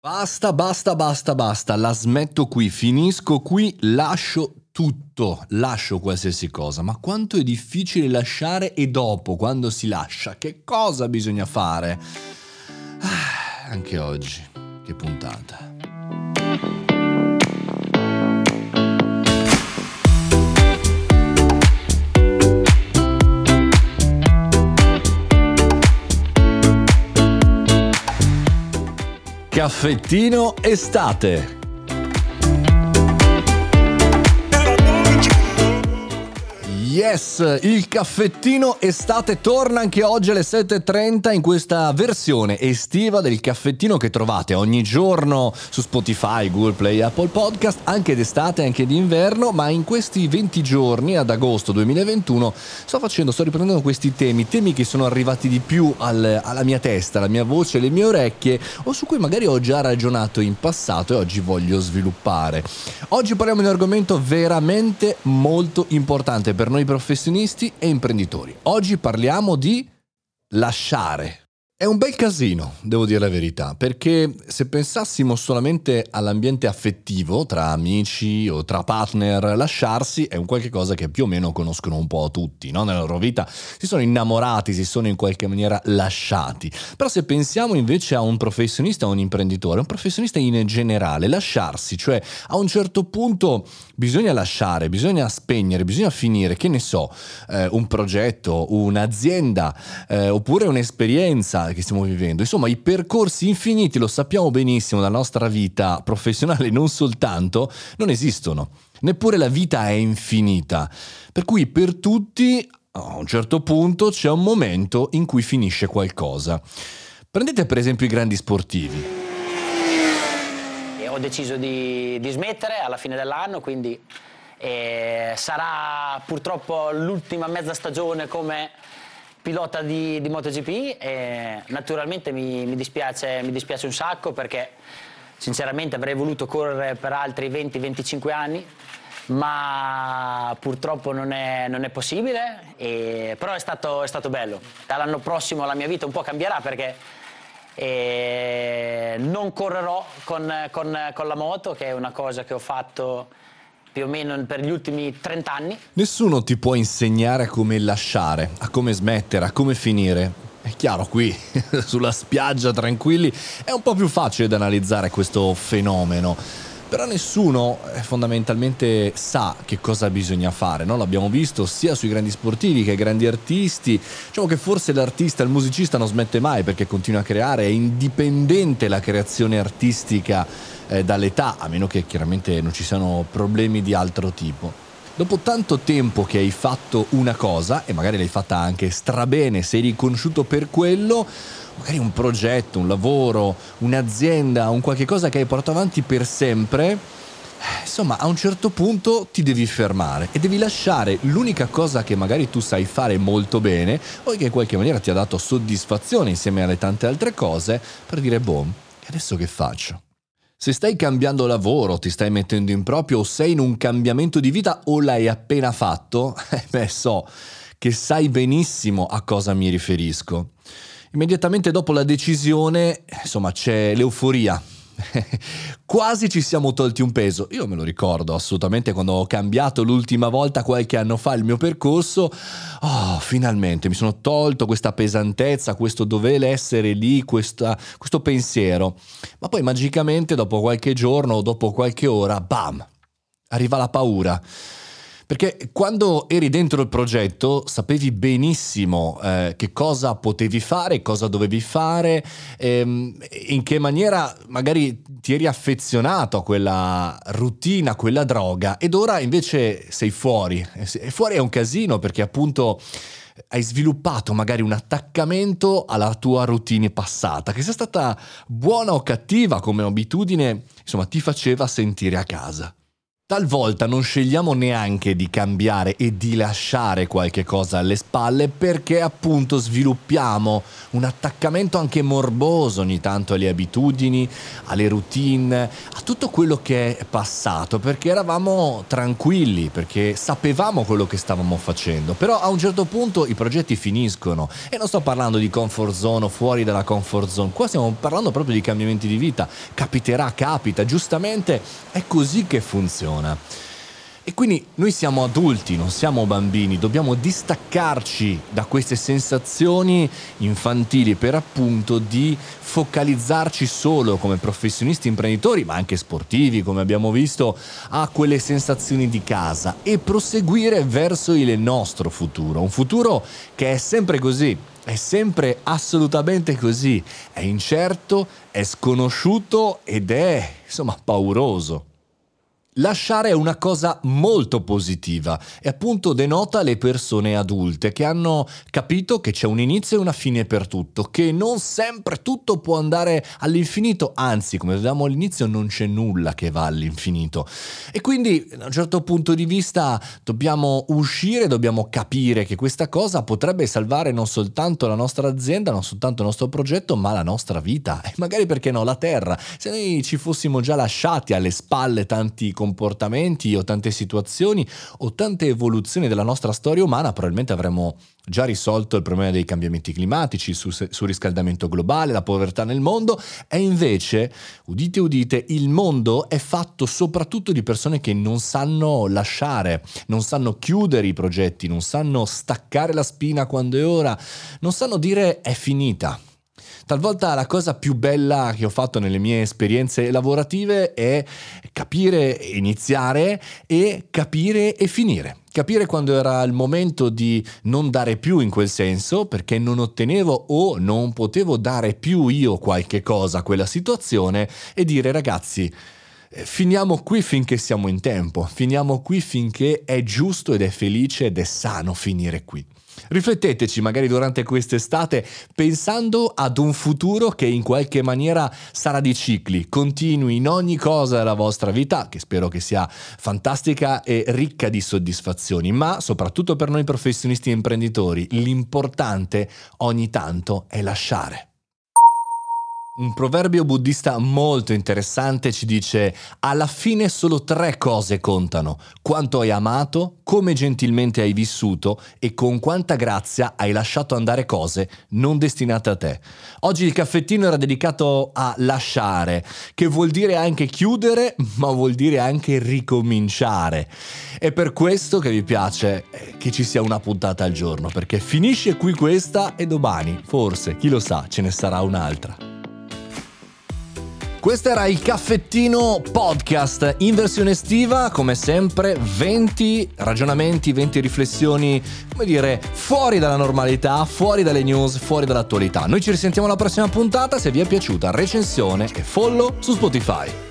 Basta, basta, basta, basta, la smetto qui, finisco qui, lascio tutto, lascio qualsiasi cosa, ma quanto è difficile lasciare e dopo, quando si lascia, che cosa bisogna fare? Ah, anche oggi, che puntata. Caffettino estate. Yes, il caffettino estate torna anche oggi alle 7.30 in questa versione estiva del caffettino che trovate ogni giorno su Spotify, Google Play, Apple Podcast, anche d'estate, anche d'inverno, ma in questi 20 giorni ad agosto 2021 sto facendo, sto riprendendo questi temi, temi che sono arrivati di più al, alla mia testa, alla mia voce, alle mie orecchie o su cui magari ho già ragionato in passato e oggi voglio sviluppare. Oggi parliamo di un argomento veramente molto importante per noi professionisti e imprenditori. Oggi parliamo di lasciare. È un bel casino, devo dire la verità, perché se pensassimo solamente all'ambiente affettivo tra amici o tra partner, lasciarsi è un qualche cosa che più o meno conoscono un po' tutti, no? Nella loro vita si sono innamorati, si sono in qualche maniera lasciati. Però se pensiamo invece a un professionista o un imprenditore, un professionista in generale, lasciarsi, cioè a un certo punto bisogna lasciare, bisogna spegnere, bisogna finire, che ne so, eh, un progetto, un'azienda eh, oppure un'esperienza che stiamo vivendo. Insomma, i percorsi infiniti, lo sappiamo benissimo, della nostra vita professionale, non soltanto, non esistono. Neppure la vita è infinita. Per cui per tutti, a un certo punto, c'è un momento in cui finisce qualcosa. Prendete per esempio i grandi sportivi. E ho deciso di, di smettere alla fine dell'anno, quindi eh, sarà purtroppo l'ultima mezza stagione come pilota di, di MotoGP e naturalmente mi, mi, dispiace, mi dispiace un sacco perché sinceramente avrei voluto correre per altri 20-25 anni ma purtroppo non è, non è possibile, e, però è stato, è stato, bello. Dall'anno prossimo la mia vita un po' cambierà perché eh, non correrò con, con, con la moto, che è una cosa che ho fatto più o meno per gli ultimi 30 anni. Nessuno ti può insegnare a come lasciare, a come smettere, a come finire. È chiaro, qui sulla spiaggia tranquilli è un po' più facile da analizzare questo fenomeno. Però nessuno eh, fondamentalmente sa che cosa bisogna fare, no? l'abbiamo visto sia sui grandi sportivi che ai grandi artisti. Diciamo che forse l'artista, il musicista non smette mai perché continua a creare, è indipendente la creazione artistica eh, dall'età, a meno che chiaramente non ci siano problemi di altro tipo. Dopo tanto tempo che hai fatto una cosa, e magari l'hai fatta anche strabene, sei riconosciuto per quello, magari un progetto, un lavoro, un'azienda, un qualche cosa che hai portato avanti per sempre, eh, insomma a un certo punto ti devi fermare e devi lasciare l'unica cosa che magari tu sai fare molto bene o che in qualche maniera ti ha dato soddisfazione insieme alle tante altre cose per dire boh, adesso che faccio? Se stai cambiando lavoro, ti stai mettendo in proprio o sei in un cambiamento di vita o l'hai appena fatto, eh beh so che sai benissimo a cosa mi riferisco. Immediatamente dopo la decisione, insomma, c'è l'euforia, Quasi ci siamo tolti un peso. Io me lo ricordo assolutamente quando ho cambiato l'ultima volta qualche anno fa il mio percorso. Oh, finalmente mi sono tolto questa pesantezza, questo dover essere lì, questa, questo pensiero. Ma poi magicamente dopo qualche giorno o dopo qualche ora, bam, arriva la paura. Perché quando eri dentro il progetto sapevi benissimo eh, che cosa potevi fare, cosa dovevi fare, ehm, in che maniera magari ti eri affezionato a quella routine, a quella droga, ed ora invece sei fuori. E fuori è un casino perché appunto hai sviluppato magari un attaccamento alla tua routine passata, che sia stata buona o cattiva come abitudine, insomma ti faceva sentire a casa. Talvolta non scegliamo neanche di cambiare e di lasciare qualche cosa alle spalle perché appunto sviluppiamo un attaccamento anche morboso ogni tanto alle abitudini, alle routine, a tutto quello che è passato perché eravamo tranquilli, perché sapevamo quello che stavamo facendo. Però a un certo punto i progetti finiscono e non sto parlando di comfort zone o fuori dalla comfort zone, qua stiamo parlando proprio di cambiamenti di vita. Capiterà, capita, giustamente è così che funziona funziona. E quindi noi siamo adulti, non siamo bambini, dobbiamo distaccarci da queste sensazioni infantili per appunto di focalizzarci solo come professionisti imprenditori, ma anche sportivi, come abbiamo visto, a quelle sensazioni di casa e proseguire verso il nostro futuro, un futuro che è sempre così, è sempre assolutamente così, è incerto, è sconosciuto ed è, insomma, pauroso. Lasciare è una cosa molto positiva e appunto denota le persone adulte che hanno capito che c'è un inizio e una fine per tutto, che non sempre tutto può andare all'infinito, anzi come vedevamo all'inizio non c'è nulla che va all'infinito. E quindi da un certo punto di vista dobbiamo uscire, dobbiamo capire che questa cosa potrebbe salvare non soltanto la nostra azienda, non soltanto il nostro progetto, ma la nostra vita e magari perché no la terra. Se noi ci fossimo già lasciati alle spalle tanti comportamenti o tante situazioni o tante evoluzioni della nostra storia umana, probabilmente avremmo già risolto il problema dei cambiamenti climatici, sul riscaldamento globale, la povertà nel mondo, e invece, udite udite, il mondo è fatto soprattutto di persone che non sanno lasciare, non sanno chiudere i progetti, non sanno staccare la spina quando è ora, non sanno dire è finita. Talvolta la cosa più bella che ho fatto nelle mie esperienze lavorative è capire, iniziare e capire e finire. Capire quando era il momento di non dare più in quel senso, perché non ottenevo o non potevo dare più io qualche cosa a quella situazione e dire ragazzi, eh, finiamo qui finché siamo in tempo, finiamo qui finché è giusto ed è felice ed è sano finire qui. Rifletteteci magari durante quest'estate pensando ad un futuro che in qualche maniera sarà di cicli, continui in ogni cosa della vostra vita, che spero che sia fantastica e ricca di soddisfazioni, ma soprattutto per noi professionisti e imprenditori, l'importante ogni tanto è lasciare. Un proverbio buddista molto interessante ci dice alla fine solo tre cose contano, quanto hai amato, come gentilmente hai vissuto e con quanta grazia hai lasciato andare cose non destinate a te. Oggi il caffettino era dedicato a lasciare, che vuol dire anche chiudere, ma vuol dire anche ricominciare. È per questo che vi piace eh, che ci sia una puntata al giorno, perché finisce qui questa e domani, forse, chi lo sa, ce ne sarà un'altra. Questo era il caffettino podcast in versione estiva, come sempre 20 ragionamenti, 20 riflessioni, come dire, fuori dalla normalità, fuori dalle news, fuori dall'attualità. Noi ci risentiamo alla prossima puntata, se vi è piaciuta recensione e follow su Spotify.